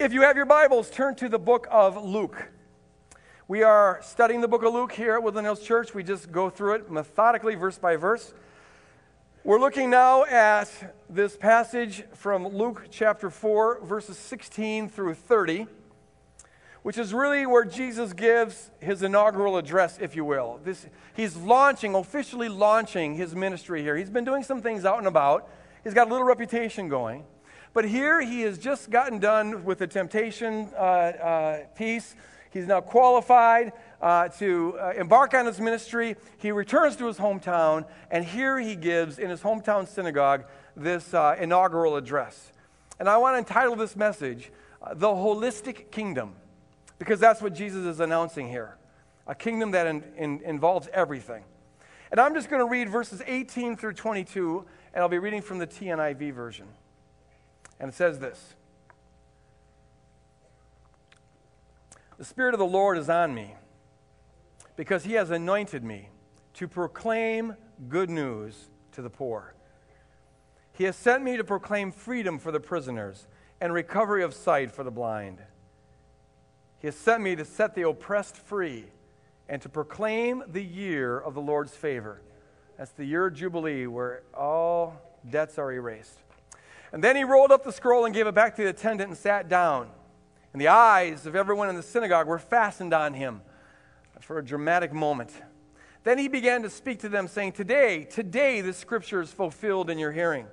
If you have your Bibles, turn to the book of Luke. We are studying the book of Luke here at Woodland Hills Church. We just go through it methodically, verse by verse. We're looking now at this passage from Luke chapter 4, verses 16 through 30, which is really where Jesus gives his inaugural address, if you will. This, he's launching, officially launching his ministry here. He's been doing some things out and about, he's got a little reputation going. But here he has just gotten done with the temptation uh, uh, piece. He's now qualified uh, to uh, embark on his ministry. He returns to his hometown, and here he gives in his hometown synagogue this uh, inaugural address. And I want to entitle this message, uh, The Holistic Kingdom, because that's what Jesus is announcing here a kingdom that in, in, involves everything. And I'm just going to read verses 18 through 22, and I'll be reading from the TNIV version. And it says this The Spirit of the Lord is on me, because he has anointed me to proclaim good news to the poor. He has sent me to proclaim freedom for the prisoners and recovery of sight for the blind. He has sent me to set the oppressed free and to proclaim the year of the Lord's favor. That's the year of Jubilee where all debts are erased. And then he rolled up the scroll and gave it back to the attendant and sat down. And the eyes of everyone in the synagogue were fastened on him for a dramatic moment. Then he began to speak to them, saying, Today, today, this scripture is fulfilled in your hearing.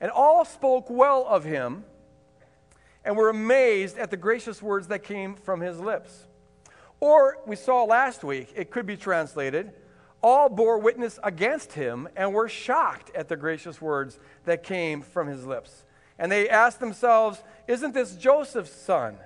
And all spoke well of him and were amazed at the gracious words that came from his lips. Or, we saw last week, it could be translated, all bore witness against him and were shocked at the gracious words that came from his lips. And they asked themselves, Isn't this Joseph's son?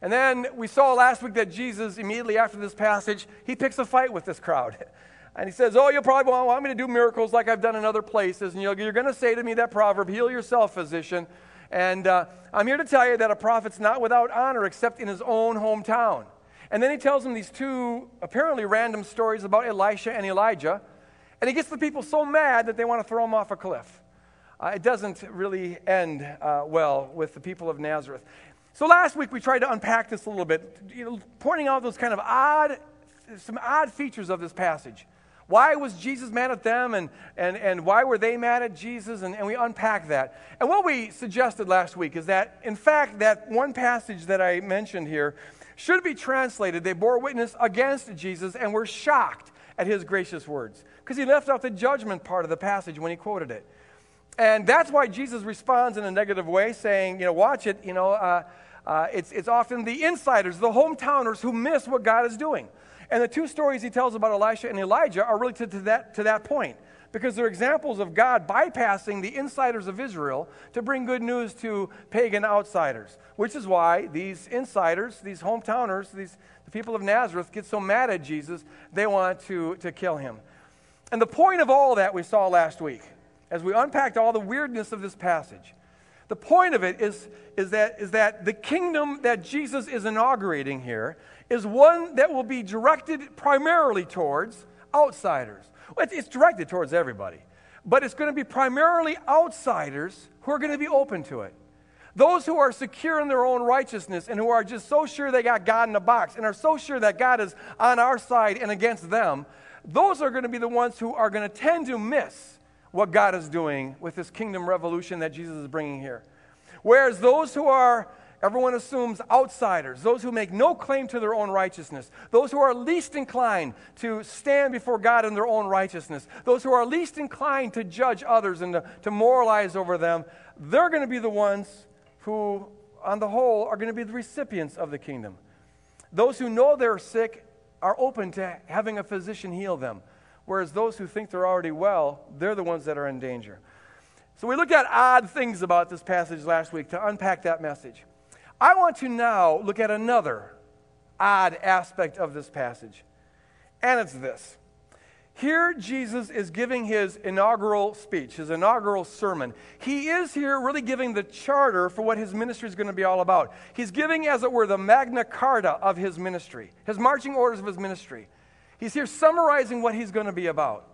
And then we saw last week that Jesus, immediately after this passage, he picks a fight with this crowd. And he says, Oh, you'll probably want me to do miracles like I've done in other places. And you're going to say to me that proverb, Heal yourself, physician. And uh, I'm here to tell you that a prophet's not without honor except in his own hometown. And then he tells them these two apparently random stories about Elisha and Elijah. And he gets the people so mad that they want to throw him off a cliff. Uh, it doesn't really end uh, well with the people of Nazareth. So last week we tried to unpack this a little bit, you know, pointing out those kind of odd, some odd features of this passage. Why was Jesus mad at them and, and, and why were they mad at Jesus? And, and we unpack that. And what we suggested last week is that, in fact, that one passage that I mentioned here should be translated, they bore witness against Jesus and were shocked at his gracious words. Because he left out the judgment part of the passage when he quoted it. And that's why Jesus responds in a negative way, saying, you know, watch it, you know, uh, uh, it's, it's often the insiders, the hometowners who miss what God is doing. And the two stories he tells about Elisha and Elijah are really to, to, that, to that point because they're examples of God bypassing the insiders of Israel to bring good news to pagan outsiders. Which is why these insiders, these hometowners, these the people of Nazareth get so mad at Jesus, they want to, to kill him. And the point of all that we saw last week, as we unpacked all the weirdness of this passage, the point of it is, is, that, is that the kingdom that Jesus is inaugurating here is one that will be directed primarily towards outsiders. It's directed towards everybody, but it's going to be primarily outsiders who are going to be open to it. Those who are secure in their own righteousness and who are just so sure they got God in a box and are so sure that God is on our side and against them, those are going to be the ones who are going to tend to miss what God is doing with this kingdom revolution that Jesus is bringing here. Whereas those who are Everyone assumes outsiders, those who make no claim to their own righteousness, those who are least inclined to stand before God in their own righteousness, those who are least inclined to judge others and to, to moralize over them, they're going to be the ones who, on the whole, are going to be the recipients of the kingdom. Those who know they're sick are open to having a physician heal them, whereas those who think they're already well, they're the ones that are in danger. So we looked at odd things about this passage last week to unpack that message. I want to now look at another odd aspect of this passage, and it's this. Here, Jesus is giving his inaugural speech, his inaugural sermon. He is here really giving the charter for what his ministry is going to be all about. He's giving, as it were, the Magna Carta of his ministry, his marching orders of his ministry. He's here summarizing what he's going to be about.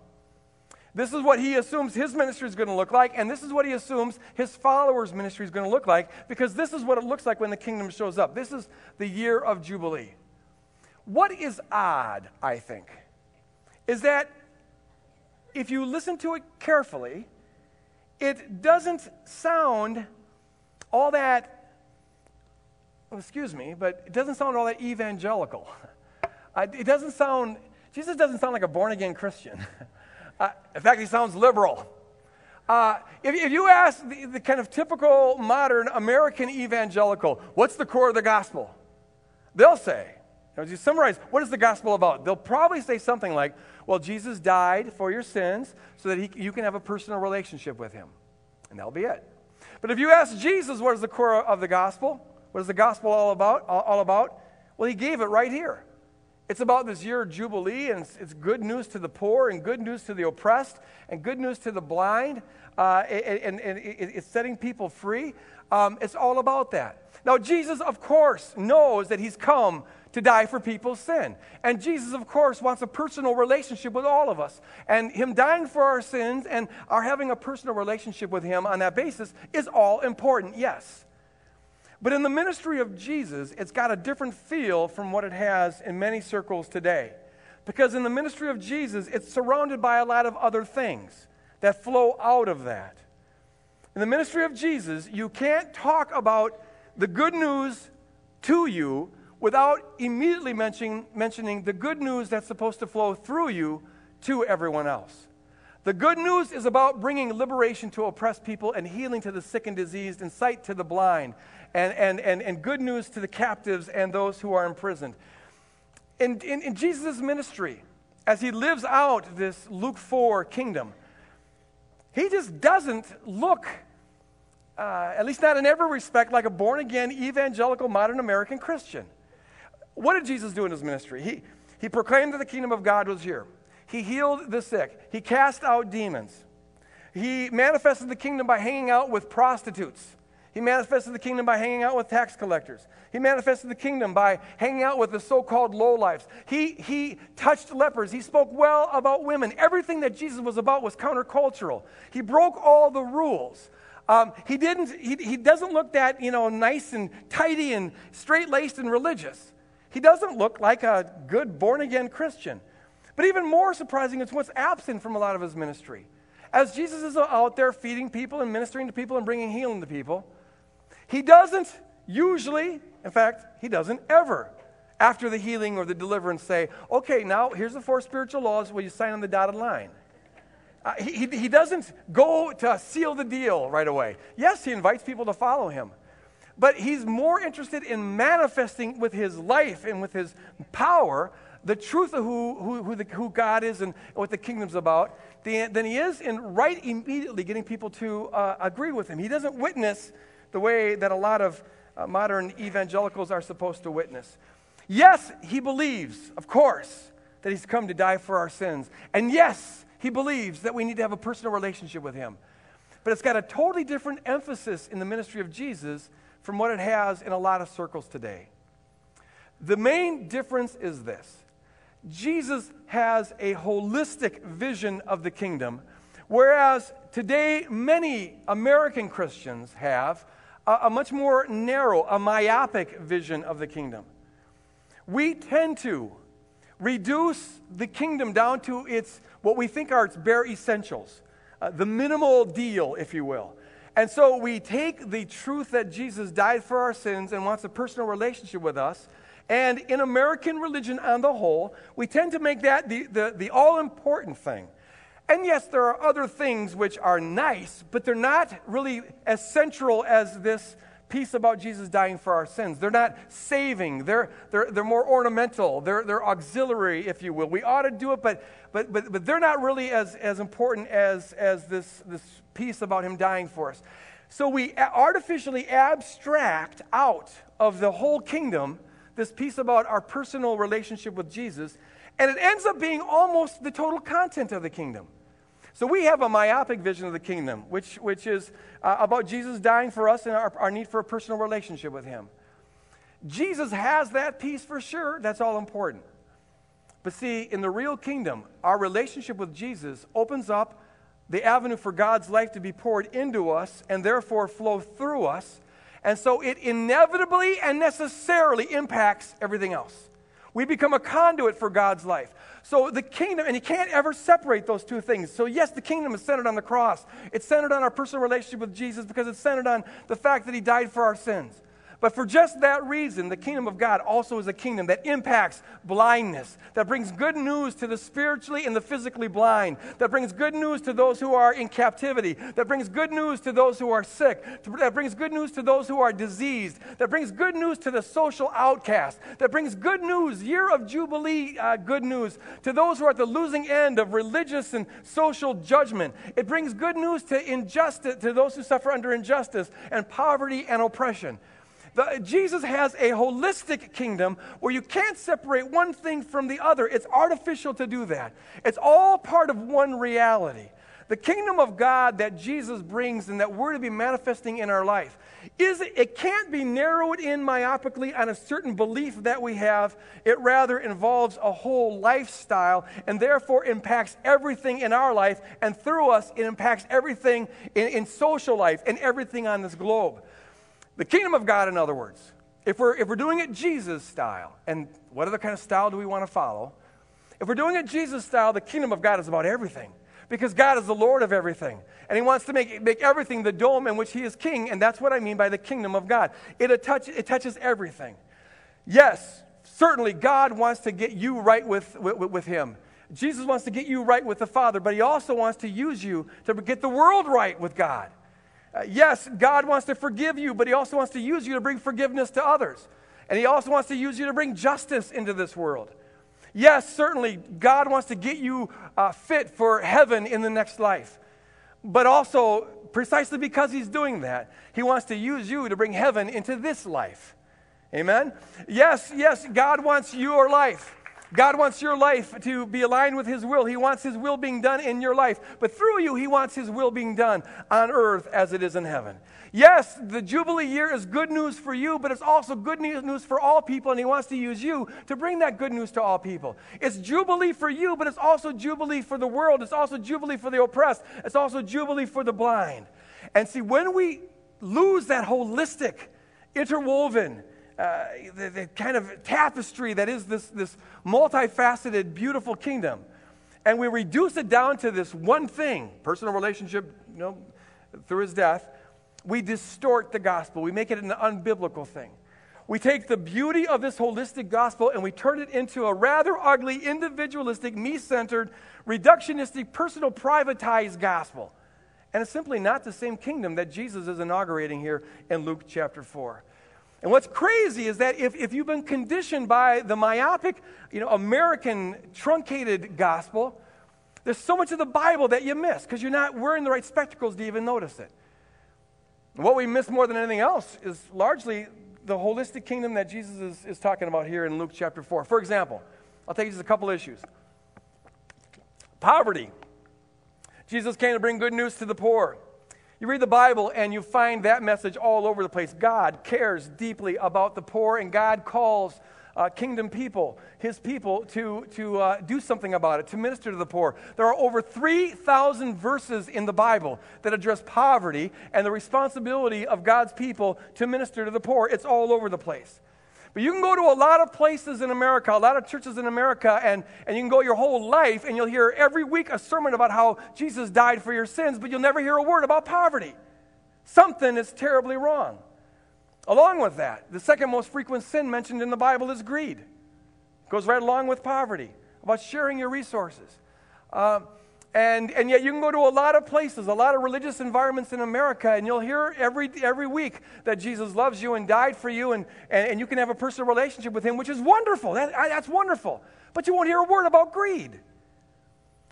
This is what he assumes his ministry is going to look like, and this is what he assumes his followers' ministry is going to look like, because this is what it looks like when the kingdom shows up. This is the year of Jubilee. What is odd, I think, is that if you listen to it carefully, it doesn't sound all that, excuse me, but it doesn't sound all that evangelical. It doesn't sound, Jesus doesn't sound like a born again Christian. Uh, in fact, he sounds liberal. Uh, if, if, you ask the, the, kind of typical modern American evangelical, what's the core of the gospel? They'll say, as you summarize, what is the gospel about? They'll probably say something like, well, Jesus died for your sins so that he, you can have a personal relationship with him. And that'll be it. But if you ask Jesus, what is the core of the gospel? What is the gospel all about? All, all about? Well, he gave it right here. It's about this year of Jubilee, and it's, it's, good news to the poor, and good news to the oppressed, and good news to the blind, uh, and, and, and, it's setting people free. Um, it's all about that. Now, Jesus, of course, knows that He's come to die for people's sin. And Jesus, of course, wants a personal relationship with all of us. And Him dying for our sins and our having a personal relationship with Him on that basis is all important, yes. But in the ministry of Jesus, it's got a different feel from what it has in many circles today. Because in the ministry of Jesus, it's surrounded by a lot of other things that flow out of that. In the ministry of Jesus, you can't talk about the good news to you without immediately mentioning, mentioning the good news that's supposed to flow through you to everyone else. The good news is about bringing liberation to oppressed people and healing to the sick and diseased and sight to the blind and, and, and, and good news to the captives and those who are imprisoned. In, in, in Jesus' ministry, as he lives out this Luke 4 kingdom, he just doesn't look, uh, at least not in every respect, like a born again evangelical modern American Christian. What did Jesus do in his ministry? He, he proclaimed that the kingdom of God was here. He healed the sick. He cast out demons. He manifested the kingdom by hanging out with prostitutes. He manifested the kingdom by hanging out with tax collectors. He manifested the kingdom by hanging out with the so called lowlifes. He, he touched lepers. He spoke well about women. Everything that Jesus was about was countercultural. He broke all the rules. Um, he, didn't, he, he doesn't look that you know, nice and tidy and straight laced and religious. He doesn't look like a good born again Christian. But even more surprising is what's absent from a lot of his ministry. As Jesus is out there feeding people and ministering to people and bringing healing to people, he doesn't usually, in fact, he doesn't ever, after the healing or the deliverance, say, okay, now here's the four spiritual laws. Will you sign on the dotted line? Uh, he, he doesn't go to seal the deal right away. Yes, he invites people to follow him. But he's more interested in manifesting with his life and with his power the truth of who, who, who, the, who God is and what the kingdom's about than he is in right immediately getting people to uh, agree with him. He doesn't witness the way that a lot of uh, modern evangelicals are supposed to witness. Yes, he believes, of course, that he's come to die for our sins. And yes, he believes that we need to have a personal relationship with him. But it's got a totally different emphasis in the ministry of Jesus from what it has in a lot of circles today. The main difference is this Jesus has a holistic vision of the kingdom, whereas today many American Christians have a, a much more narrow, a myopic vision of the kingdom. We tend to reduce the kingdom down to its what we think are its bare essentials, uh, the minimal deal, if you will. And so we take the truth that Jesus died for our sins and wants a personal relationship with us. And in American religion on the whole, we tend to make that the, the, the all important thing. And yes, there are other things which are nice, but they're not really as central as this piece about Jesus dying for our sins. They're not saving, they're, they're, they're more ornamental, they're, they're auxiliary, if you will. We ought to do it, but, but, but, but they're not really as, as important as, as this, this piece about him dying for us. So we artificially abstract out of the whole kingdom this piece about our personal relationship with Jesus, and it ends up being almost the total content of the kingdom. So we have a myopic vision of the kingdom, which, which is uh, about Jesus dying for us and our, our need for a personal relationship with him. Jesus has that piece for sure. That's all important. But see, in the real kingdom, our relationship with Jesus opens up the avenue for God's life to be poured into us and therefore flow through us. And so it inevitably and necessarily impacts everything else. We become a conduit for God's life. So the kingdom, and you can't ever separate those two things. So, yes, the kingdom is centered on the cross. It's centered on our personal relationship with Jesus because it's centered on the fact that he died for our sins. But for just that reason, the kingdom of God also is a kingdom that impacts blindness, that brings good news to the spiritually and the physically blind, that brings good news to those who are in captivity, that brings good news to those who are sick, that brings good news to those who are diseased, that brings good news to the social outcast, that brings good news, year of Jubilee uh, good news, to those who are at the losing end of religious and social judgment. It brings good news to injustice, to those who suffer under injustice and poverty and oppression. The, Jesus has a holistic kingdom where you can't separate one thing from the other. It's artificial to do that. It's all part of one reality. The kingdom of God that Jesus brings and that we're to be manifesting in our life is it can't be narrowed in myopically on a certain belief that we have. It rather involves a whole lifestyle and therefore impacts everything in our life and through us it impacts everything in, in social life and everything on this globe. The kingdom of God, in other words, if we're, if we're doing it Jesus style, and what other kind of style do we want to follow? If we're doing it Jesus style, the kingdom of God is about everything. Because God is the Lord of everything. And He wants to make, make everything the dome in which He is king. And that's what I mean by the kingdom of God. It, attach, it touches everything. Yes, certainly God wants to get you right with, with, with Him. Jesus wants to get you right with the Father, but He also wants to use you to get the world right with God. Uh, yes, God wants to forgive you, but He also wants to use you to bring forgiveness to others. And He also wants to use you to bring justice into this world. Yes, certainly, God wants to get you uh, fit for heaven in the next life. But also, precisely because He's doing that, He wants to use you to bring heaven into this life. Amen? Yes, yes, God wants your life. God wants your life to be aligned with His will. He wants His will being done in your life. But through you, He wants His will being done on earth as it is in heaven. Yes, the Jubilee year is good news for you, but it's also good news for all people, and He wants to use you to bring that good news to all people. It's Jubilee for you, but it's also Jubilee for the world. It's also Jubilee for the oppressed. It's also Jubilee for the blind. And see, when we lose that holistic, interwoven, uh, the, the, kind of tapestry that is this, this multifaceted, beautiful kingdom. And we reduce it down to this one thing personal relationship, you know, through his death. We distort the gospel, we make it an unbiblical thing. We take the beauty of this holistic gospel and we turn it into a rather ugly, individualistic, me centered, reductionistic, personal, privatized gospel. And it's simply not the same kingdom that Jesus is inaugurating here in Luke chapter 4. And what's crazy is that if, if you've been conditioned by the myopic, you know, American truncated gospel, there's so much of the Bible that you miss because you're not wearing the right spectacles to even notice it. What we miss more than anything else is largely the holistic kingdom that Jesus is, is talking about here in Luke chapter 4. For example, I'll take just a couple issues. Poverty. Jesus came to bring good news to the poor. You read the Bible and you find that message all over the place. God cares deeply about the poor, and God calls uh, kingdom people, his people, to, to uh, do something about it, to minister to the poor. There are over 3,000 verses in the Bible that address poverty and the responsibility of God's people to minister to the poor. It's all over the place. But you can go to a lot of places in America, a lot of churches in America, and, and you can go your whole life and you'll hear every week a sermon about how Jesus died for your sins, but you'll never hear a word about poverty. Something is terribly wrong. Along with that, the second most frequent sin mentioned in the Bible is greed. It goes right along with poverty, about sharing your resources. Uh, and, and yet, you can go to a lot of places, a lot of religious environments in America, and you'll hear every, every week that Jesus loves you and died for you, and, and, and you can have a personal relationship with Him, which is wonderful. That, that's wonderful. But you won't hear a word about greed.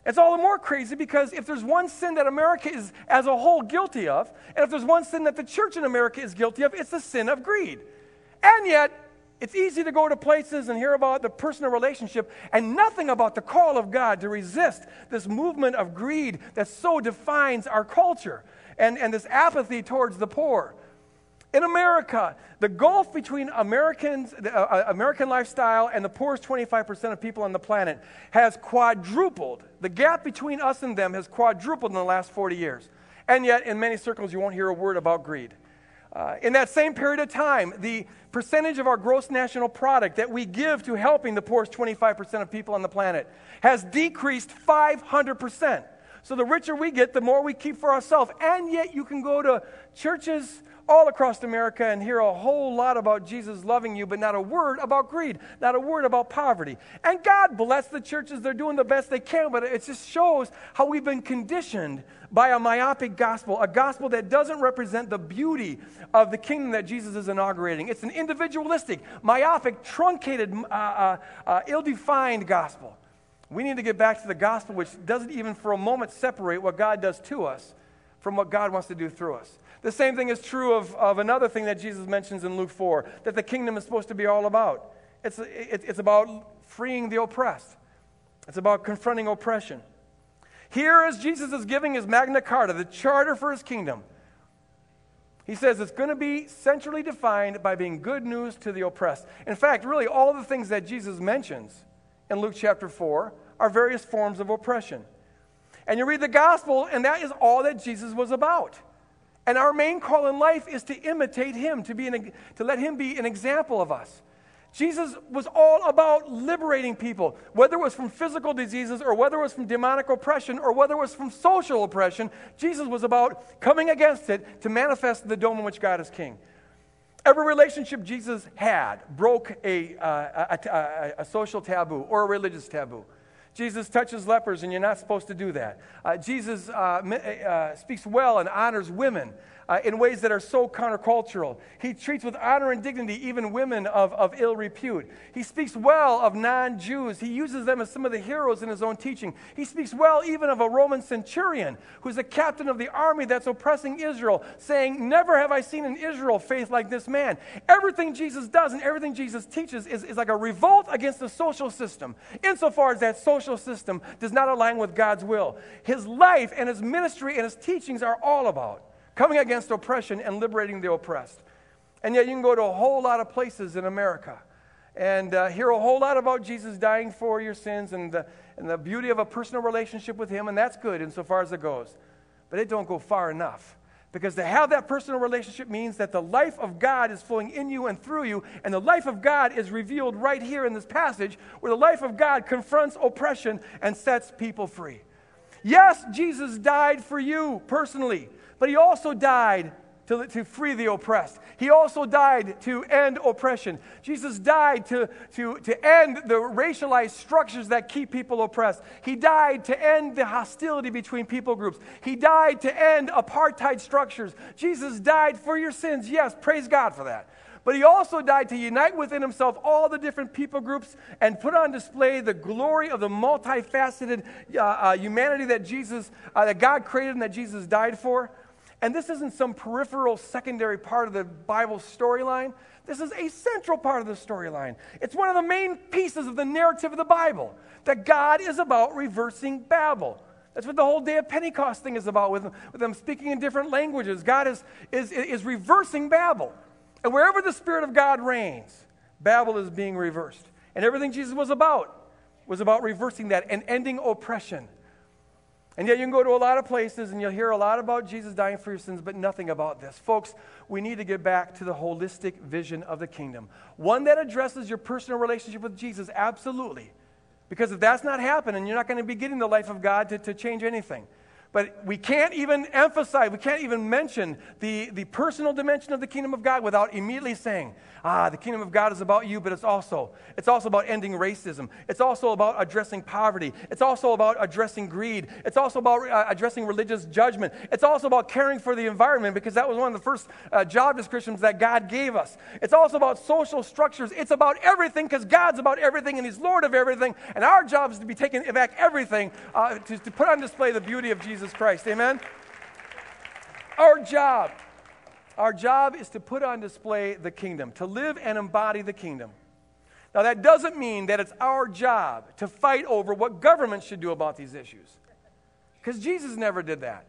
It's all the more crazy because if there's one sin that America is as a whole guilty of, and if there's one sin that the church in America is guilty of, it's the sin of greed. And yet, it's easy to go to places and hear about the personal relationship and nothing about the call of God to resist this movement of greed that so defines our culture and, and this apathy towards the poor. In America, the gulf between Americans, uh, uh, American lifestyle and the poorest 25% of people on the planet has quadrupled. The gap between us and them has quadrupled in the last 40 years. And yet, in many circles, you won't hear a word about greed. Uh, in that same period of time, the percentage of our gross national product that we give to helping the poorest 25% of people on the planet has decreased 500%. So the richer we get, the more we keep for ourselves. And yet, you can go to churches all across America and hear a whole lot about Jesus loving you, but not a word about greed, not a word about poverty. And God bless the churches, they're doing the best they can, but it just shows how we've been conditioned by a myopic gospel, a gospel that doesn't represent the beauty of the kingdom that Jesus is inaugurating. It's an individualistic, myopic, truncated, uh, uh, uh, ill defined gospel. We need to get back to the gospel, which doesn't even for a moment separate what God does to us from what God wants to do through us. The same thing is true of, of another thing that Jesus mentions in Luke 4 that the kingdom is supposed to be all about. It's, it, it's about freeing the oppressed, it's about confronting oppression. Here, as Jesus is giving his Magna Carta, the charter for his kingdom, he says it's going to be centrally defined by being good news to the oppressed. In fact, really, all the things that Jesus mentions in Luke chapter 4 are various forms of oppression. And you read the gospel, and that is all that Jesus was about. And our main call in life is to imitate him, to, be an, to let him be an example of us. Jesus was all about liberating people, whether it was from physical diseases or whether it was from demonic oppression or whether it was from social oppression. Jesus was about coming against it to manifest the dome in which God is king. Every relationship Jesus had broke a, uh, a, a, a social taboo or a religious taboo. Jesus touches lepers, and you're not supposed to do that. Uh, Jesus uh, uh, speaks well and honors women uh, in ways that are so countercultural. He treats with honor and dignity even women of, of ill repute. He speaks well of non Jews. He uses them as some of the heroes in his own teaching. He speaks well even of a Roman centurion who's a captain of the army that's oppressing Israel, saying, Never have I seen in Israel faith like this man. Everything Jesus does and everything Jesus teaches is, is like a revolt against the social system, insofar as that social system does not align with God's will. His life and his ministry and his teachings are all about coming against oppression and liberating the oppressed. And yet, you can go to a whole lot of places in America and uh, hear a whole lot about Jesus dying for your sins and the, and the beauty of a personal relationship with Him, and that's good insofar as it goes. But it don't go far enough. Because to have that personal relationship means that the life of God is flowing in you and through you, and the life of God is revealed right here in this passage, where the life of God confronts oppression and sets people free. Yes, Jesus died for you personally. But he also died to, to free the oppressed. He also died to end oppression. Jesus died to, to, to end the racialized structures that keep people oppressed. He died to end the hostility between people groups. He died to end apartheid structures. Jesus died for your sins. Yes, praise God for that. But he also died to unite within himself all the different people groups and put on display the glory of the multifaceted uh, uh, humanity that Jesus, uh, that God created and that Jesus died for. And this isn't some peripheral secondary part of the Bible storyline. This is a central part of the storyline. It's one of the main pieces of the narrative of the Bible that God is about reversing Babel. That's what the whole day of Pentecost thing is about, with, with them speaking in different languages. God is, is, is reversing Babel. And wherever the Spirit of God reigns, Babel is being reversed. And everything Jesus was about was about reversing that and ending oppression and yet, you can go to a lot of places and you'll hear a lot about Jesus dying for your sins, but nothing about this. Folks, we need to get back to the holistic vision of the kingdom. One that addresses your personal relationship with Jesus, absolutely. Because if that's not happening, you're not going to be getting the life of God to, to change anything. But we can't even emphasize, we can't even mention the, the personal dimension of the kingdom of God without immediately saying, ah, the kingdom of God is about you, but it's also, it's also about ending racism. It's also about addressing poverty. It's also about addressing greed. It's also about uh, addressing religious judgment. It's also about caring for the environment because that was one of the first uh, job descriptions that God gave us. It's also about social structures. It's about everything because God's about everything and He's Lord of everything. And our job is to be taking back everything uh, to, to put on display the beauty of Jesus Jesus Christ. Amen? Our job, our job is to put on display the kingdom, to live and embody the kingdom. Now, that doesn't mean that it's our job to fight over what government should do about these issues, because Jesus never did that.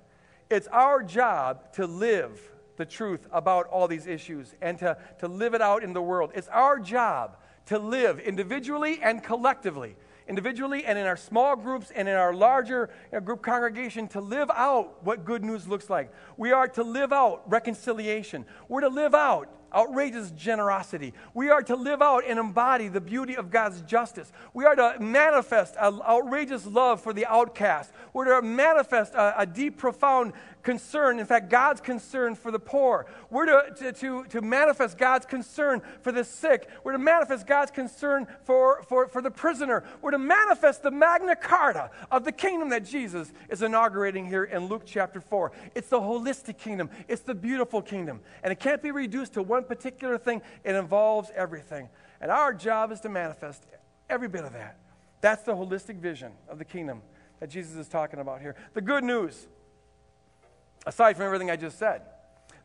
It's our job to live the truth about all these issues and to, to live it out in the world. It's our job to live individually and collectively individually and in our small groups and in our larger you know, group congregation to live out what good news looks like. We are to live out reconciliation. We're to live out outrageous generosity. We are to live out and embody the beauty of God's justice. We are to manifest an outrageous love for the outcast. We're to manifest a, a deep, profound concern, in fact, God's concern for the poor. We're to, to, to, to, manifest God's concern for the sick. We're to manifest God's concern for, for, for the prisoner. We're to manifest the Magna Carta of the kingdom that Jesus is inaugurating here in Luke chapter 4. It's the holistic kingdom, it's the beautiful kingdom. And it can't be reduced to one particular thing, it involves everything. And our job is to manifest every bit of that. That's the holistic vision of the kingdom that Jesus is talking about here. The good news aside from everything I just said.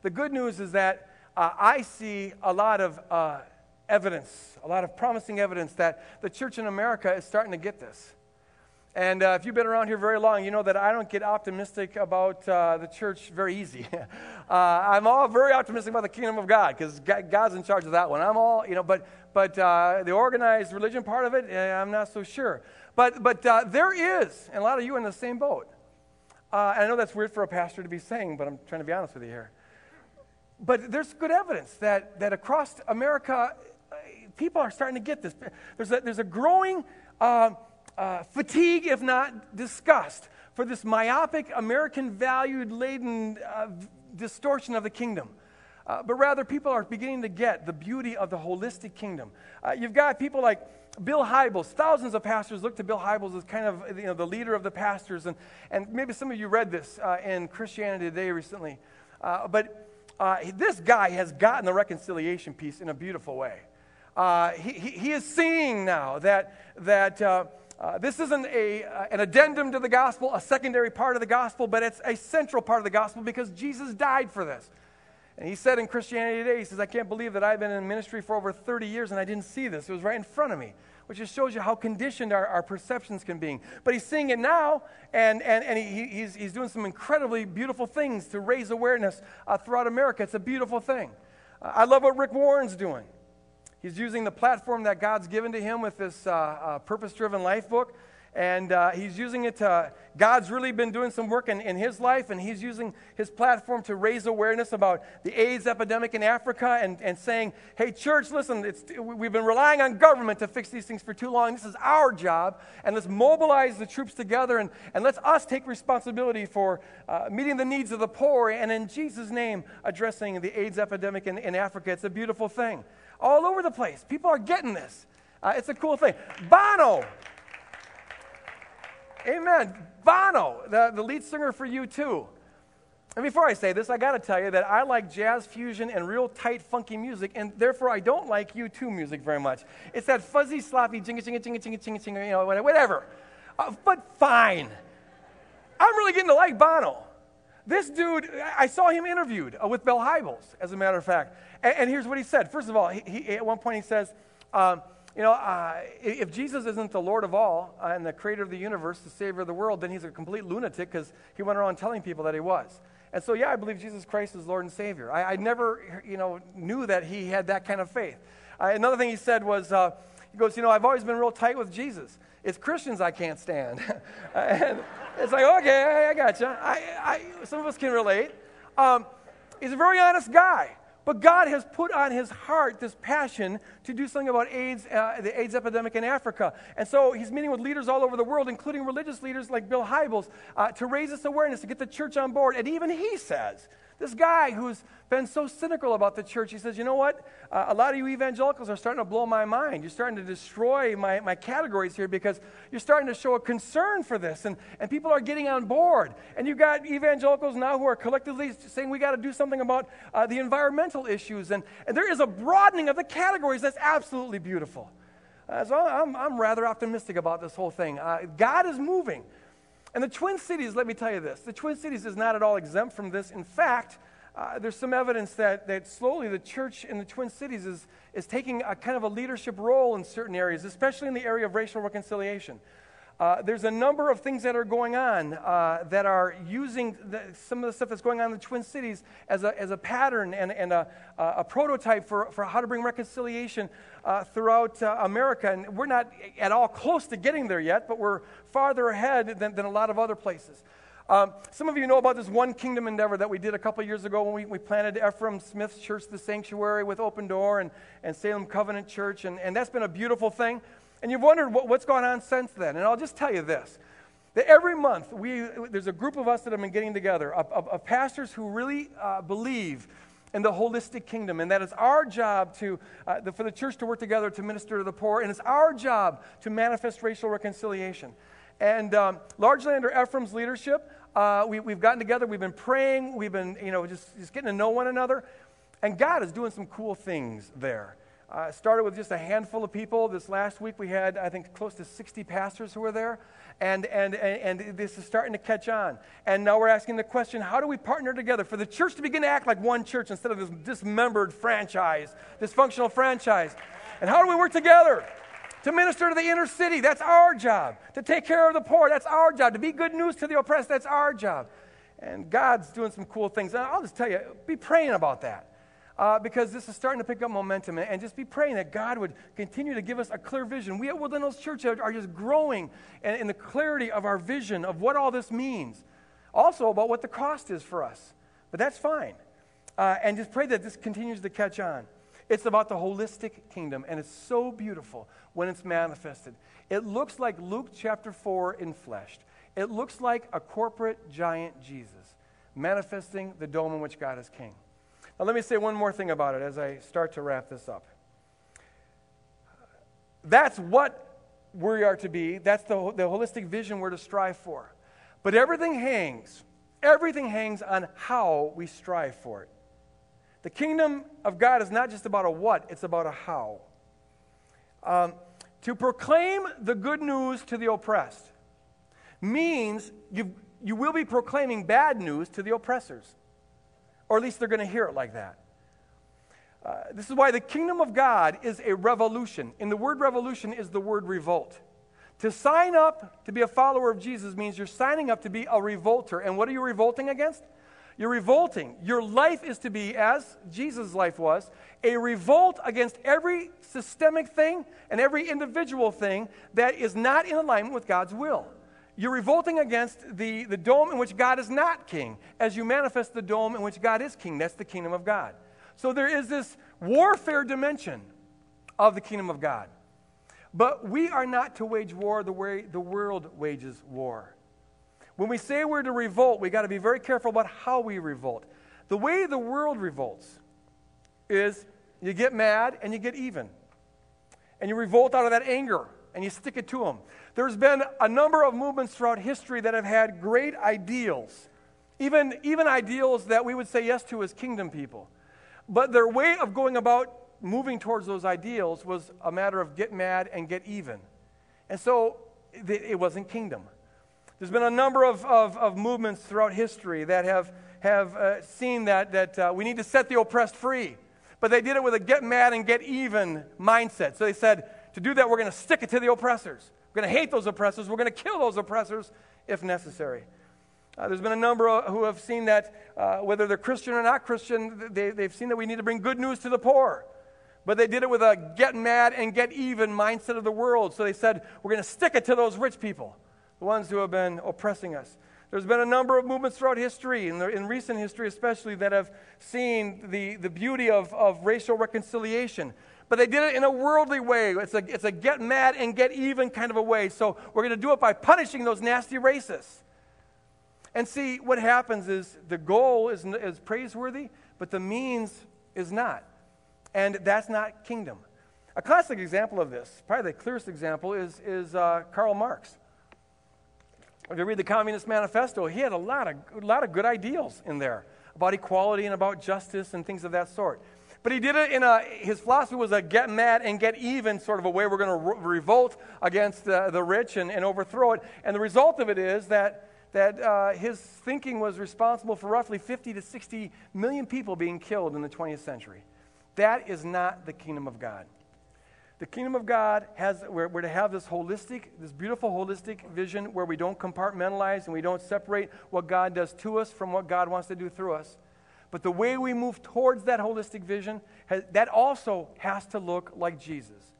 The good news is that uh, I see a lot of uh, evidence, a lot of promising evidence that the church in America is starting to get this. And uh, if you've been around here very long, you know that I don't get optimistic about uh, the church very easy. uh, I'm all very optimistic about the kingdom of God because God's in charge of that one. I'm all, you know, but, but uh, the organized religion part of it, eh, I'm not so sure. But, but uh, there is, and a lot of you in the same boat. Uh, and I know that's weird for a pastor to be saying, but I'm trying to be honest with you here. But there's good evidence that, that across America, uh, people are starting to get this. There's a, there's a growing uh, uh, fatigue, if not disgust, for this myopic, American valued laden uh, distortion of the kingdom. Uh, but rather, people are beginning to get the beauty of the holistic kingdom. Uh, you've got people like Bill Hybels, thousands of pastors look to Bill Hybels as kind of you know, the leader of the pastors. And, and maybe some of you read this uh, in Christianity Today recently. Uh, but this guy has gotten the reconciliation piece in a beautiful way. Uh, he, he, he, is seeing now that, that uh, uh, this isn't a, an addendum to the gospel, a secondary part of the gospel, but it's a central part of the gospel because Jesus died for this. And he said in Christianity Today, he says, I can't believe that I've been in ministry for over 30 years and I didn't see this. It was right in front of me which just shows you how conditioned our, our perceptions can be. But he's seeing it now, and, and, and he, he's, he's doing some incredibly beautiful things to raise awareness uh, throughout America. It's a beautiful thing. Uh, I love what Rick Warren's doing. He's using the platform that God's given to him with this uh, uh purpose driven life book. And uh, he's using it to god's really been doing some work in, in his life and he's using his platform to raise awareness about the aids epidemic in africa and, and saying hey church listen we've been relying on government to fix these things for too long. This is our job and let's mobilize the troops together and, and let's us take responsibility for uh, meeting the needs of the poor and in jesus name addressing the aids epidemic in, in africa. It's a beautiful thing all over the place people are getting this uh, it's a cool thing bono Amen. Bono, the, the lead singer for U2. And before I say this, I got to tell you that I like jazz fusion and real tight, funky music, and therefore I don't like U2 music very much. It's that fuzzy, sloppy, jinga, jinga, jinga, jinga, jinga, jinga, you know, whatever. Uh, but fine. I'm really getting to like Bono. This dude, I saw him interviewed uh, with Bill Hybels, as a matter of fact. And, and here's what he said. First of all, he, he, at one point he says, um, you know, uh, if Jesus isn't the Lord of all uh, and the creator of the universe, the savior of the world, then he's a complete lunatic because he went around telling people that he was. And so, yeah, I believe Jesus Christ is Lord and Savior. I, I never, you know, knew that he had that kind of faith. Uh, another thing he said was, uh, he goes, you know, I've always been real tight with Jesus. It's Christians I can't stand. and it's like, okay, I, I got you. I, I, some of us can relate. Um, he's a very honest guy. But God has put on his heart this passion to do something about AIDS, uh, the AIDS epidemic in Africa. And so he's meeting with leaders all over the world, including religious leaders like Bill Hybels, uh, to raise this awareness, to get the church on board. And even he says this guy who's been so cynical about the church, he says, You know what? Uh, a lot of you evangelicals are starting to blow my mind. You're starting to destroy my, my categories here because you're starting to show a concern for this, and, and people are getting on board. And you've got evangelicals now who are collectively saying we got to do something about uh, the environmental issues. And, and there is a broadening of the categories that's absolutely beautiful. Uh, so I'm, I'm rather optimistic about this whole thing. Uh, God is moving. And the Twin Cities, let me tell you this the Twin Cities is not at all exempt from this. In fact, uh, there's some evidence that, that slowly the church in the Twin Cities is, is taking a kind of a leadership role in certain areas, especially in the area of racial reconciliation. Uh, there's a number of things that are going on uh, that are using the, some of the stuff that's going on in the Twin Cities as a, as a pattern and, and a, a prototype for, for how to bring reconciliation uh, throughout uh, America. And we're not at all close to getting there yet, but we're farther ahead than, than a lot of other places. Um, some of you know about this one kingdom endeavor that we did a couple years ago when we, we planted Efrem Smith's Church, the Sanctuary, with Open Door and, and Salem Covenant Church. And, and that's been a beautiful thing. And you've wondered what, what's gone on since then. And I'll just tell you this that every month we, there's a group of us that have been getting together, of, of, of pastors who really uh, believe in the holistic kingdom. And that it's our job to, uh, the, for the church to work together to minister to the poor. And it's our job to manifest racial reconciliation. And um, largely under Efrem's leadership, uh, we, have gotten together, we've been praying, we've been, you know, just, just getting to know one another. And God is doing some cool things there. Uh, started with just a handful of people. This last week we had, I think, close to 60 pastors who were there. And, and, and, and this is starting to catch on. And now we're asking the question how do we partner together for the church to begin to act like one church instead of this dismembered franchise, dysfunctional franchise? And how do we work together? To minister to the inner city, that's our job. To take care of the poor, that's our job. To be good news to the oppressed, that's our job. And God's doing some cool things. And I'll just tell you, be praying about that uh, because this is starting to pick up momentum. And, just be praying that God would continue to give us a clear vision. We at Woodland Hills Church are just growing in, in the clarity of our vision of what all this means. Also, about what the cost is for us. But that's fine. Uh, and just pray that this continues to catch on. It's about the holistic kingdom, and it's so beautiful when it's manifested. It looks like Luke chapter 4 in flesh. It looks like a corporate giant Jesus manifesting the dome in which God is king. Now, let me say one more thing about it as I start to wrap this up. That's what we are to be, that's the, the holistic vision we're to strive for. But everything hangs, everything hangs on how we strive for it. The kingdom of God is not just about a what, it's about a how. Um, to proclaim the good news to the oppressed means you you will be proclaiming bad news to the oppressors or at least they're going to hear it like that. Uh, this is why the kingdom of God is a revolution. And the word revolution is the word revolt. To sign up to be a follower of Jesus means you're signing up to be a revolter. And what are you revolting against? You're revolting. Your life is to be, as Jesus' life was, a revolt against every systemic thing and every individual thing that is not in alignment with God's will. You're revolting against the, the dome in which God is not king as you manifest the dome in which God is king. That's the kingdom of God. So there is this warfare dimension of the kingdom of God. But we are not to wage war the way the world wages war. When we say we're to revolt, we got to be very careful about how we revolt. The way the world revolts is you get mad and you get even. And you revolt out of that anger and you stick it to them. There's been a number of movements throughout history that have had great ideals, even, even ideals that we would say yes to as kingdom people. But their way of going about moving towards those ideals was a matter of get mad and get even. And so it wasn't kingdom. There's been a number of, of, of movements throughout history that have, have uh, seen that, that uh, we need to set the oppressed free. But they did it with a get mad and get even mindset. So they said, to do that, we're going to stick it to the oppressors. We're going to hate those oppressors. We're going to kill those oppressors if necessary. Uh, there's been a number who have seen that, uh, whether they're Christian or not Christian, they, they've seen that we need to bring good news to the poor. But they did it with a get mad and get even mindset of the world. So they said, we're going to stick it to those rich people, the ones who have been oppressing us. There's been a number of movements throughout history, in, the, in recent history especially, that have seen the, the beauty of, of racial reconciliation but they did it in a worldly way. It's a, it's a get mad and get even kind of a way. So we're going to do it by punishing those nasty racists. And see, what happens is the goal is, is praiseworthy, but the means is not. And that's not kingdom. A classic example of this, probably the clearest example, is, is uh, Karl Marx. If you read the Communist Manifesto, he had a lot, of, a lot of good ideals in there about equality and about justice and things of that sort. But he did it in a, his philosophy was a get mad and get even sort of a way. We're going to re- revolt against the, the rich and, and overthrow it. And the result of it is that, that uh, his thinking was responsible for roughly 50 to 60 million people being killed in the 20th century. That is not the kingdom of God. The kingdom of God has, we're, we're to have this holistic, this beautiful holistic vision where we don't compartmentalize and we don't separate what God does to us from what God wants to do through us. But the way we move towards that holistic vision, has, that also has to look like Jesus.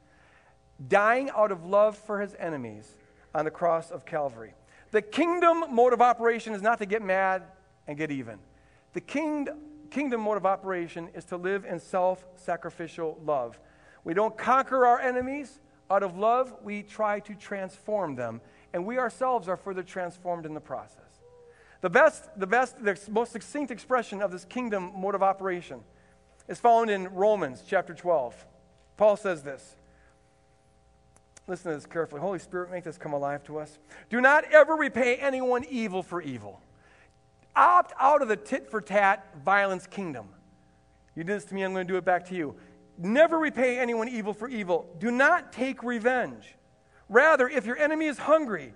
Dying out of love for his enemies on the cross of Calvary. The kingdom mode of operation is not to get mad and get even. The king, kingdom mode of operation is to live in self sacrificial love. We don't conquer our enemies. Out of love, we try to transform them. And we ourselves are further transformed in the process. The best, the best, the most succinct expression of this kingdom mode of operation is found in Romans chapter 12. Paul says this. Listen to this carefully. Holy Spirit, make this come alive to us. Do not ever repay anyone evil for evil. Opt out of the tit for tat violence kingdom. You did this to me, I'm going to do it back to you. Never repay anyone evil for evil. Do not take revenge. Rather, if your enemy is hungry,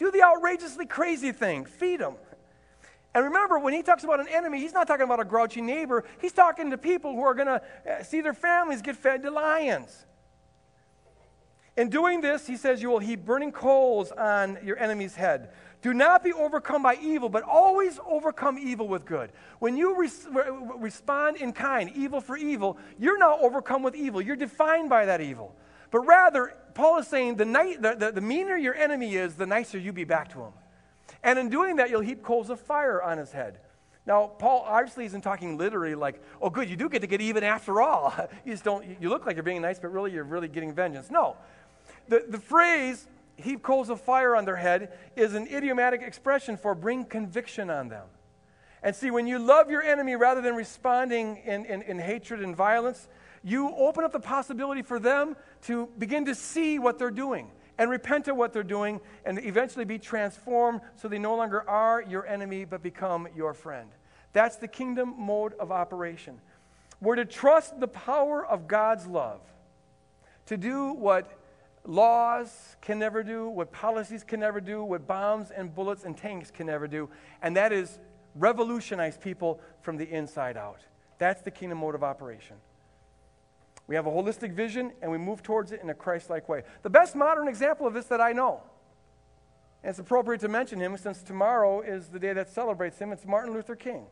do the outrageously crazy thing feed them. And remember, when he talks about an enemy, he's not talking about a grouchy neighbor. He's talking to people who are going to uh, see their families get fed to lions. In doing this, he says, you will heap burning coals on your enemy's head. Do not be overcome by evil, but always overcome evil with good. When you res- respond in kind, evil for evil, you're not overcome with evil. You're defined by that evil. But rather, Paul is saying the, night, the, the, the meaner your enemy is, the nicer you be back to him. And in doing that, you'll heap coals of fire on his head. Now, Paul obviously isn't talking literally like, oh, good, you do get to get even after all. you just don't, you look like you're being nice, but really you're really getting vengeance. No. The, the phrase heap coals of fire on their head is an idiomatic expression for bring conviction on them. And see, when you love your enemy rather than responding in, in, in, hatred and violence, you open up the possibility for them to begin to see what they're doing and repent of what they're doing and eventually be transformed so they no longer are your enemy but become your friend. That's the kingdom mode of operation. We're to trust the power of God's love to do what laws can never do, what policies can never do, what bombs and bullets and tanks can never do, and that is revolutionize people from the inside out. That's the kingdom mode of operation. We have a holistic vision and we move towards it in a Christ like way. The best modern example of this that I know, and it's appropriate to mention him since tomorrow is the day that celebrates him, it's Martin Luther King.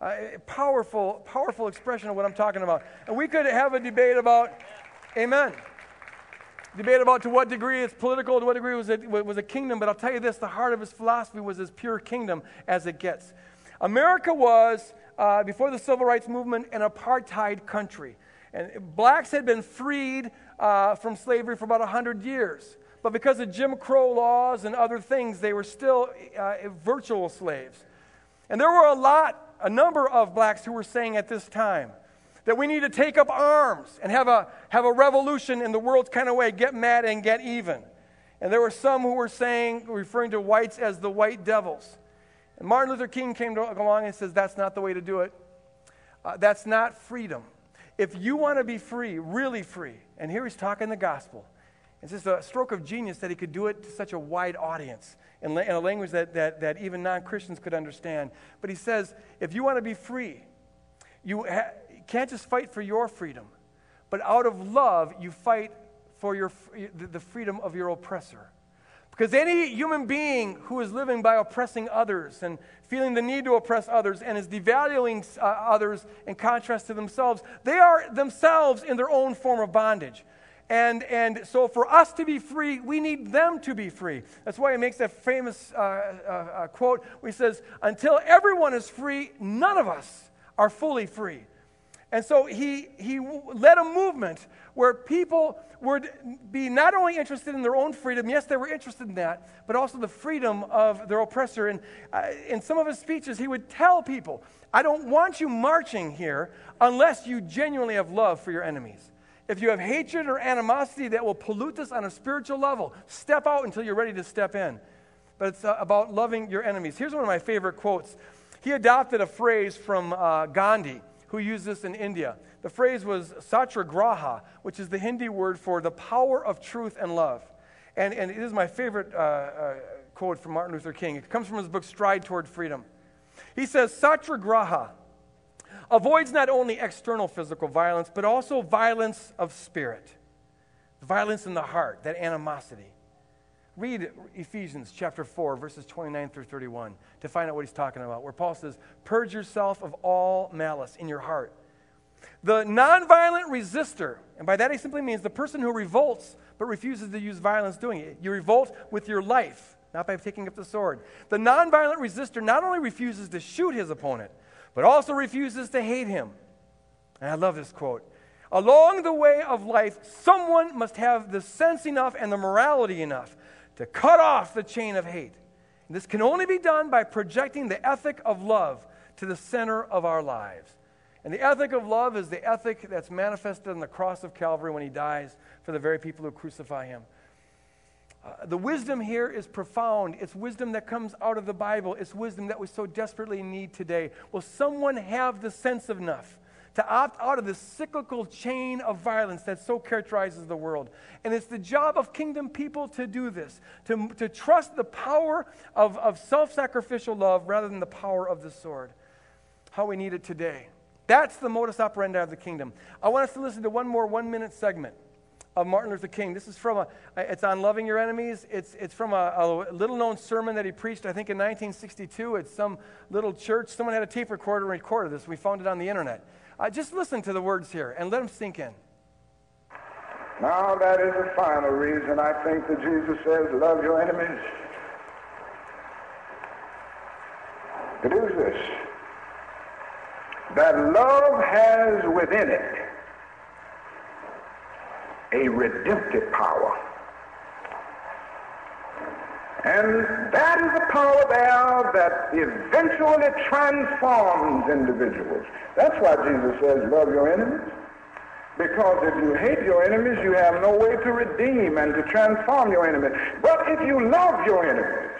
Uh, powerful, powerful expression of what I'm talking about. And we could have a debate about, amen debate about to what degree it's political, to what degree was it was a kingdom. But I'll tell you this: the heart of his philosophy was as pure kingdom as it gets. America was uh, before the civil rights movement an apartheid country, and blacks had been freed uh, from slavery for about hundred years. But because of Jim Crow laws and other things, they were still uh, virtual slaves. And there were a lot, a number of blacks who were saying at this time, that we need to take up arms and have a, have a revolution in the world's kind of way, get mad and get even. And there were some who were saying, referring to whites as the white devils. And Martin Luther King came along and says, that's not the way to do it. Uh, that's not freedom. If you want to be free, really free, and here he's talking the gospel, it's just a stroke of genius that he could do it to such a wide audience in, in a language that, that, that even non Christians could understand. But he says, if you want to be free, you, ha- can't just fight for your freedom, but out of love, you fight for your, the freedom of your oppressor. Because any human being who is living by oppressing others and feeling the need to oppress others and is devaluing uh, others in contrast to themselves, they are themselves in their own form of bondage. And, and so, for us to be free, we need them to be free. That's why he makes that famous uh, uh, uh quote where he says, Until everyone is free, none of us are fully free. And so he, he led a movement where people would be not only interested in their own freedom, yes, they were interested in that, but also the freedom of their oppressor. And uh, in some of his speeches, he would tell people, I don't want you marching here unless you genuinely have love for your enemies. If you have hatred or animosity that will pollute this on a spiritual level, step out until you're ready to step in. But it's uh, about loving your enemies. Here's one of my favorite quotes. He adopted a phrase from uh, Gandhi who used this in India. The phrase was satyagraha, which is the Hindi word for the power of truth and love. And, and it is my favorite uh, uh, quote from Martin Luther King. It comes from his book, Stride Toward Freedom. He says, Satyagraha, avoids not only external physical violence, but also violence of spirit, violence in the heart, that animosity. Read Ephesians chapter 4, verses 29 through 31 to find out what he's talking about, where Paul says, Purge yourself of all malice in your heart. The nonviolent resistor, and by that he simply means the person who revolts but refuses to use violence doing it. You revolt with your life, not by taking up the sword. The nonviolent resistor not only refuses to shoot his opponent, but also refuses to hate him. And I love this quote. Along the way of life, someone must have the sense enough and the morality enough to cut off the chain of hate. And this can only be done by projecting the ethic of love to the center of our lives. And the ethic of love is the ethic that's manifested on the cross of Calvary when he dies for the very people who crucify him. Uh, the wisdom here is profound. It's wisdom that comes out of the Bible. It's wisdom that we so desperately need today. Will someone have the sense of enough to opt out of this cyclical chain of violence that so characterizes the world? And it's the job of kingdom people to do this, to, to trust the power of, of self sacrificial love rather than the power of the sword. How we need it today. That's the modus operandi of the kingdom. I want us to listen to one more one minute segment of Martin Luther King. This is from a, it's on loving your enemies. It's, it's from a, a little known sermon that he preached, I think, in 1962 at some little church. Someone had a tape recorder and recorded this. We found it on the internet. Uh, just listen to the words here and let them sink in. Now, that is the final reason I think that Jesus says, Love your enemies. It is this that love has within it a redemptive power. And that is a power there that eventually transforms individuals. That's why Jesus says, love your enemies. Because if you hate your enemies, you have no way to redeem and to transform your enemies. But if you love your enemies,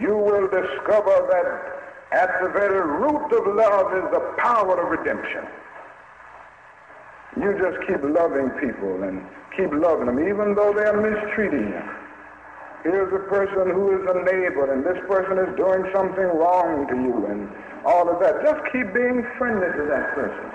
you will discover that at the very root of love is the power of redemption. You just keep loving people and keep loving them, even though they're mistreating you. Here's a person who is a neighbor, and this person is doing something wrong to you, and all of that. Just keep being friendly to that person.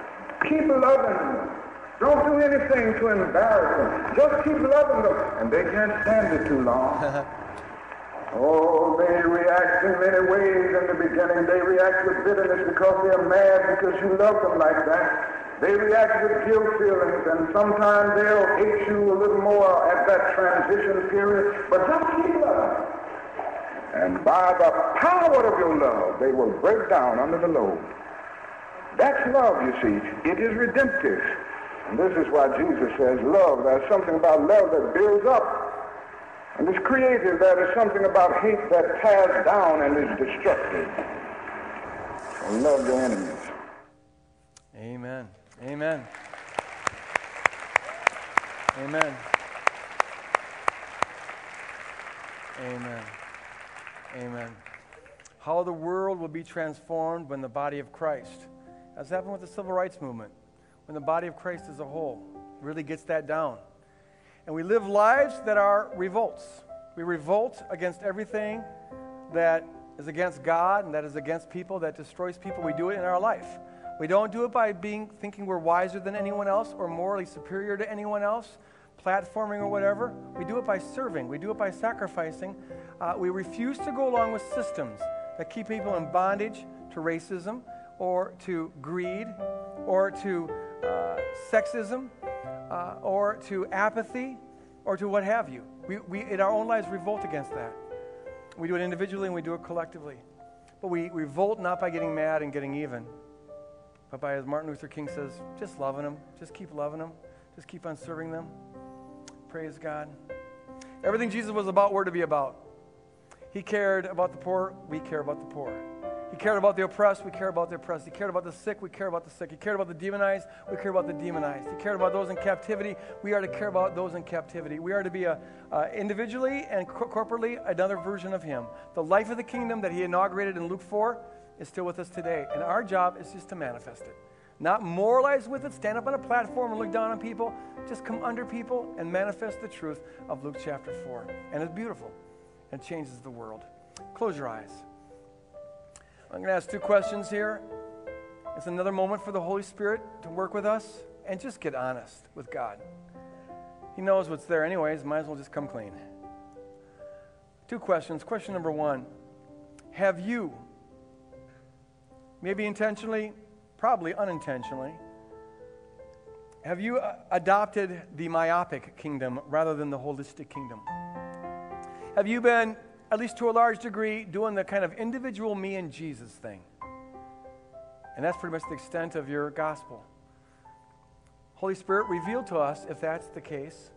Keep loving them. Don't do anything to embarrass them. Just keep loving them, and they can't stand it too long. oh, they react in many ways in the beginning. They react with bitterness because they're mad because you love them like that. They react with guilt feelings, and sometimes they'll hate you a little more at that transition period, but just keep loving. And by the power of your love, they will break down under the load. That's love, you see. It is redemptive. And this is why Jesus says love. There's something about love that builds up. And it's creative. There is something about hate that tears down and is destructive. So love your enemies. Amen. Amen. Amen. Amen. Amen. How the world will be transformed when the body of Christ, as happened with the civil rights movement, when the body of Christ as a whole really gets that down. And we live lives that are revolts. We revolt against everything that is against God and that is against people, that destroys people. We do it in our life. We don't do it by being thinking we're wiser than anyone else or morally superior to anyone else, platforming or whatever. We do it by serving. We do it by sacrificing. Uh, we refuse to go along with systems that keep people in bondage to racism or to greed or to uh, sexism uh, or to apathy or to what have you. We, we, in our own lives, revolt against that. We do it individually and we do it collectively. But we revolt not by getting mad and getting even but by, as Martin Luther King says, just loving them. Just keep loving them. Just keep on serving them. Praise God. Everything Jesus was about, we're to be about. He cared about the poor, we care about the poor. He cared about the oppressed, we care about the oppressed. He cared about the sick, we care about the sick. He cared about the demonized, we care about the demonized. He cared about those in captivity, we are to care about those in captivity. We are to be a, uh, individually and co- corporately another version of Him. The life of the kingdom that He inaugurated in Luke 4 is still with us today. And our job is just to manifest it. Not moralize with it, stand up on a platform and look down on people. Just come under people and manifest the truth of Luke chapter 4. And it's beautiful and changes the world. Close your eyes. I'm going to ask two questions here. It's another moment for the Holy Spirit to work with us and just get honest with God. He knows what's there, anyways. Might as well just come clean. Two questions. Question number one Have you, maybe intentionally, probably unintentionally, have you uh, adopted the myopic kingdom rather than the holistic kingdom? Have you been, at least to a large degree, doing the kind of individual me and Jesus thing? And that's pretty much the extent of your gospel. Holy Spirit, reveal to us if that's the case.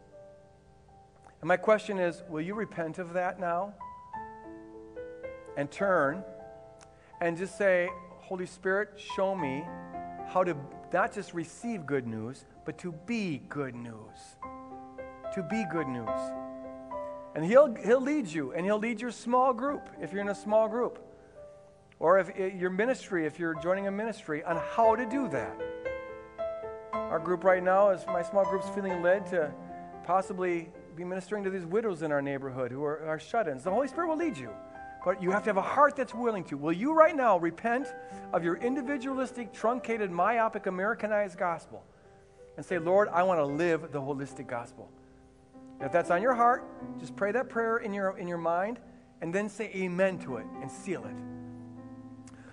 And my question is will you repent of that now? And turn and just say, Holy Spirit, show me how to not just receive good news, but to be good news. To be good news. And he'll, he'll lead you, and he'll lead your small group if you're in a small group. Or if eh, your ministry, if you're joining a ministry, on how to do that. Our group right now is my small group's feeling led to possibly be ministering to these widows in our neighborhood who are, are shut ins. The Holy Spirit will lead you. But you have to have a heart that's willing to. Will you right now repent of your individualistic, truncated, myopic, Americanized gospel? and say, Lord, I want to live the holistic gospel. If that's on your heart, just pray that prayer in your, in your mind and then say amen to it and seal it.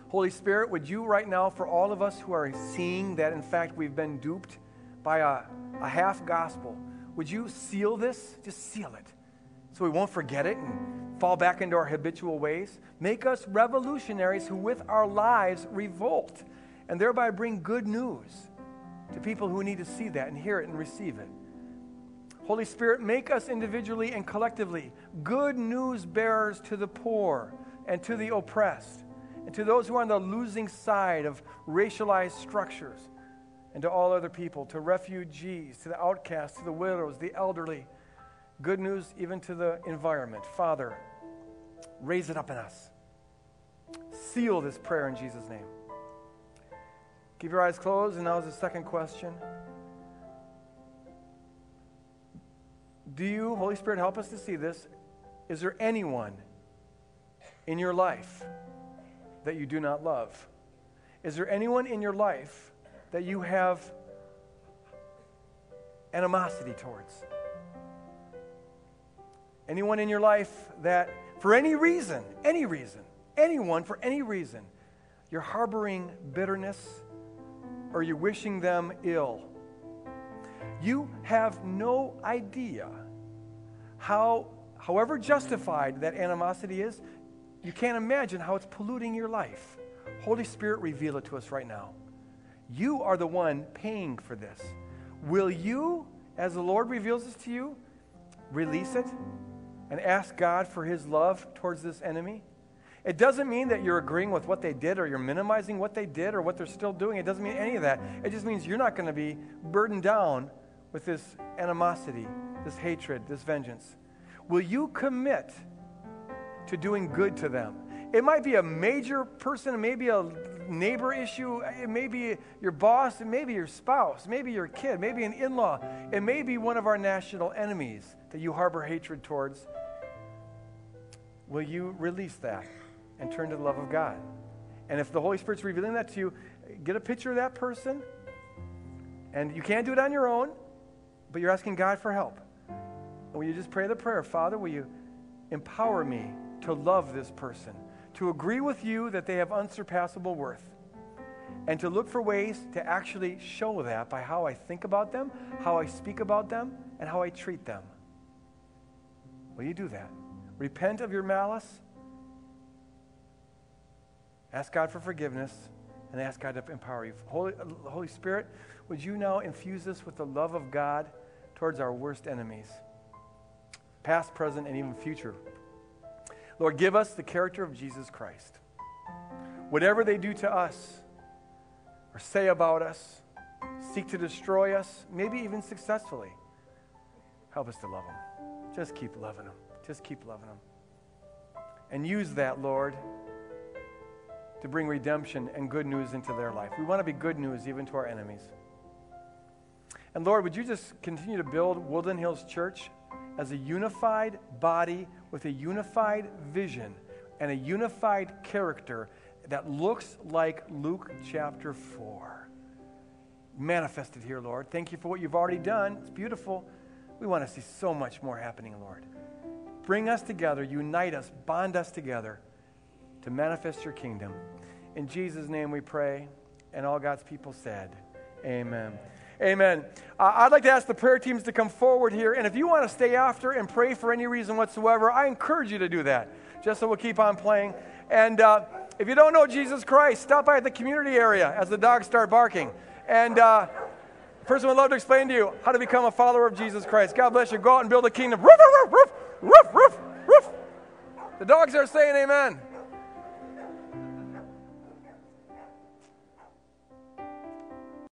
Holy Spirit, would you right now, for all of us who are seeing that in fact we've been duped by a, a half gospel, would you seal this? Just seal it so we won't forget it and fall back into our habitual ways. Make us revolutionaries who, with our lives, revolt and thereby bring good news to people who need to see that and hear it and receive it. Holy Spirit, make us individually and collectively good news bearers to the poor and to the oppressed and to those who are on the losing side of racialized structures and to all other people, to refugees, to the outcasts, to the widows, the elderly. Good news even to the environment. Father, raise it up in us. Seal this prayer in Jesus' name. Keep your eyes closed, and now is the second question. Do you, Holy Spirit, help us to see this? Is there anyone in your life that you do not love? Is there anyone in your life that you have animosity towards? Anyone in your life that, for any reason, any reason, anyone for any reason, you're harboring bitterness, or you're wishing them ill. You have no idea how, however justified that animosity is, you can't imagine how it's polluting your life. Holy Spirit, reveal it to us right now. You are the one paying for this. Will you, as the Lord reveals this to you, release it and ask God for his love towards this enemy? It doesn't mean that you're agreeing with what they did or you're minimizing what they did or what they're still doing. It doesn't mean any of that. It just means you're not going to be burdened down with this animosity, this hatred, this vengeance. Will you commit to doing good to them? It might be a major person, maybe a neighbor issue, it may be your boss, it may be your spouse, maybe your kid, maybe an in law, it may be one of our national enemies that you harbor hatred towards. Will you release that? and turn to the love of God. And if the Holy Spirit's revealing that to you, get a picture of that person. And you can't do it on your own, but you're asking God for help. And will you just pray the prayer, Father, will you empower me to love this person, to agree with you that they have unsurpassable worth, and to look for ways to actually show that by how I think about them, how I speak about them, and how I treat them. Will you do that? Repent of your malice Ask God for forgiveness and ask God to empower you. Holy, Holy Spirit, would you now infuse us with the love of God towards our worst enemies, past, present, and even future? Lord, give us the character of Jesus Christ. Whatever they do to us or say about us, seek to destroy us, maybe even successfully, help us to love them. Just keep loving them. Just keep loving them. And use that, Lord to bring redemption and good news into their life. We want to be good news even to our enemies. And Lord, would you just continue to build Woodland Hills Church as a unified body with a unified vision and a unified character that looks like Luke chapter 4. Manifested here, Lord. Thank you for what you've already done. It's beautiful. We want to see so much more happening, Lord. Bring us together, unite us, bond us together to manifest your kingdom. In Jesus' name we pray. And all God's people said, Amen. Amen. Uh, I'd like to ask the prayer teams to come forward here. And if you want to stay after and pray for any reason whatsoever, I encourage you to do that, just so we'll keep on playing. And uh, if you don't know Jesus Christ, stop by the community area as the dogs start barking. And uh, person would love to explain to you how to become a follower of Jesus Christ. God bless you. Go out and build a kingdom. Roof, roof, roof, roof, roof, roof. The dogs are saying amen.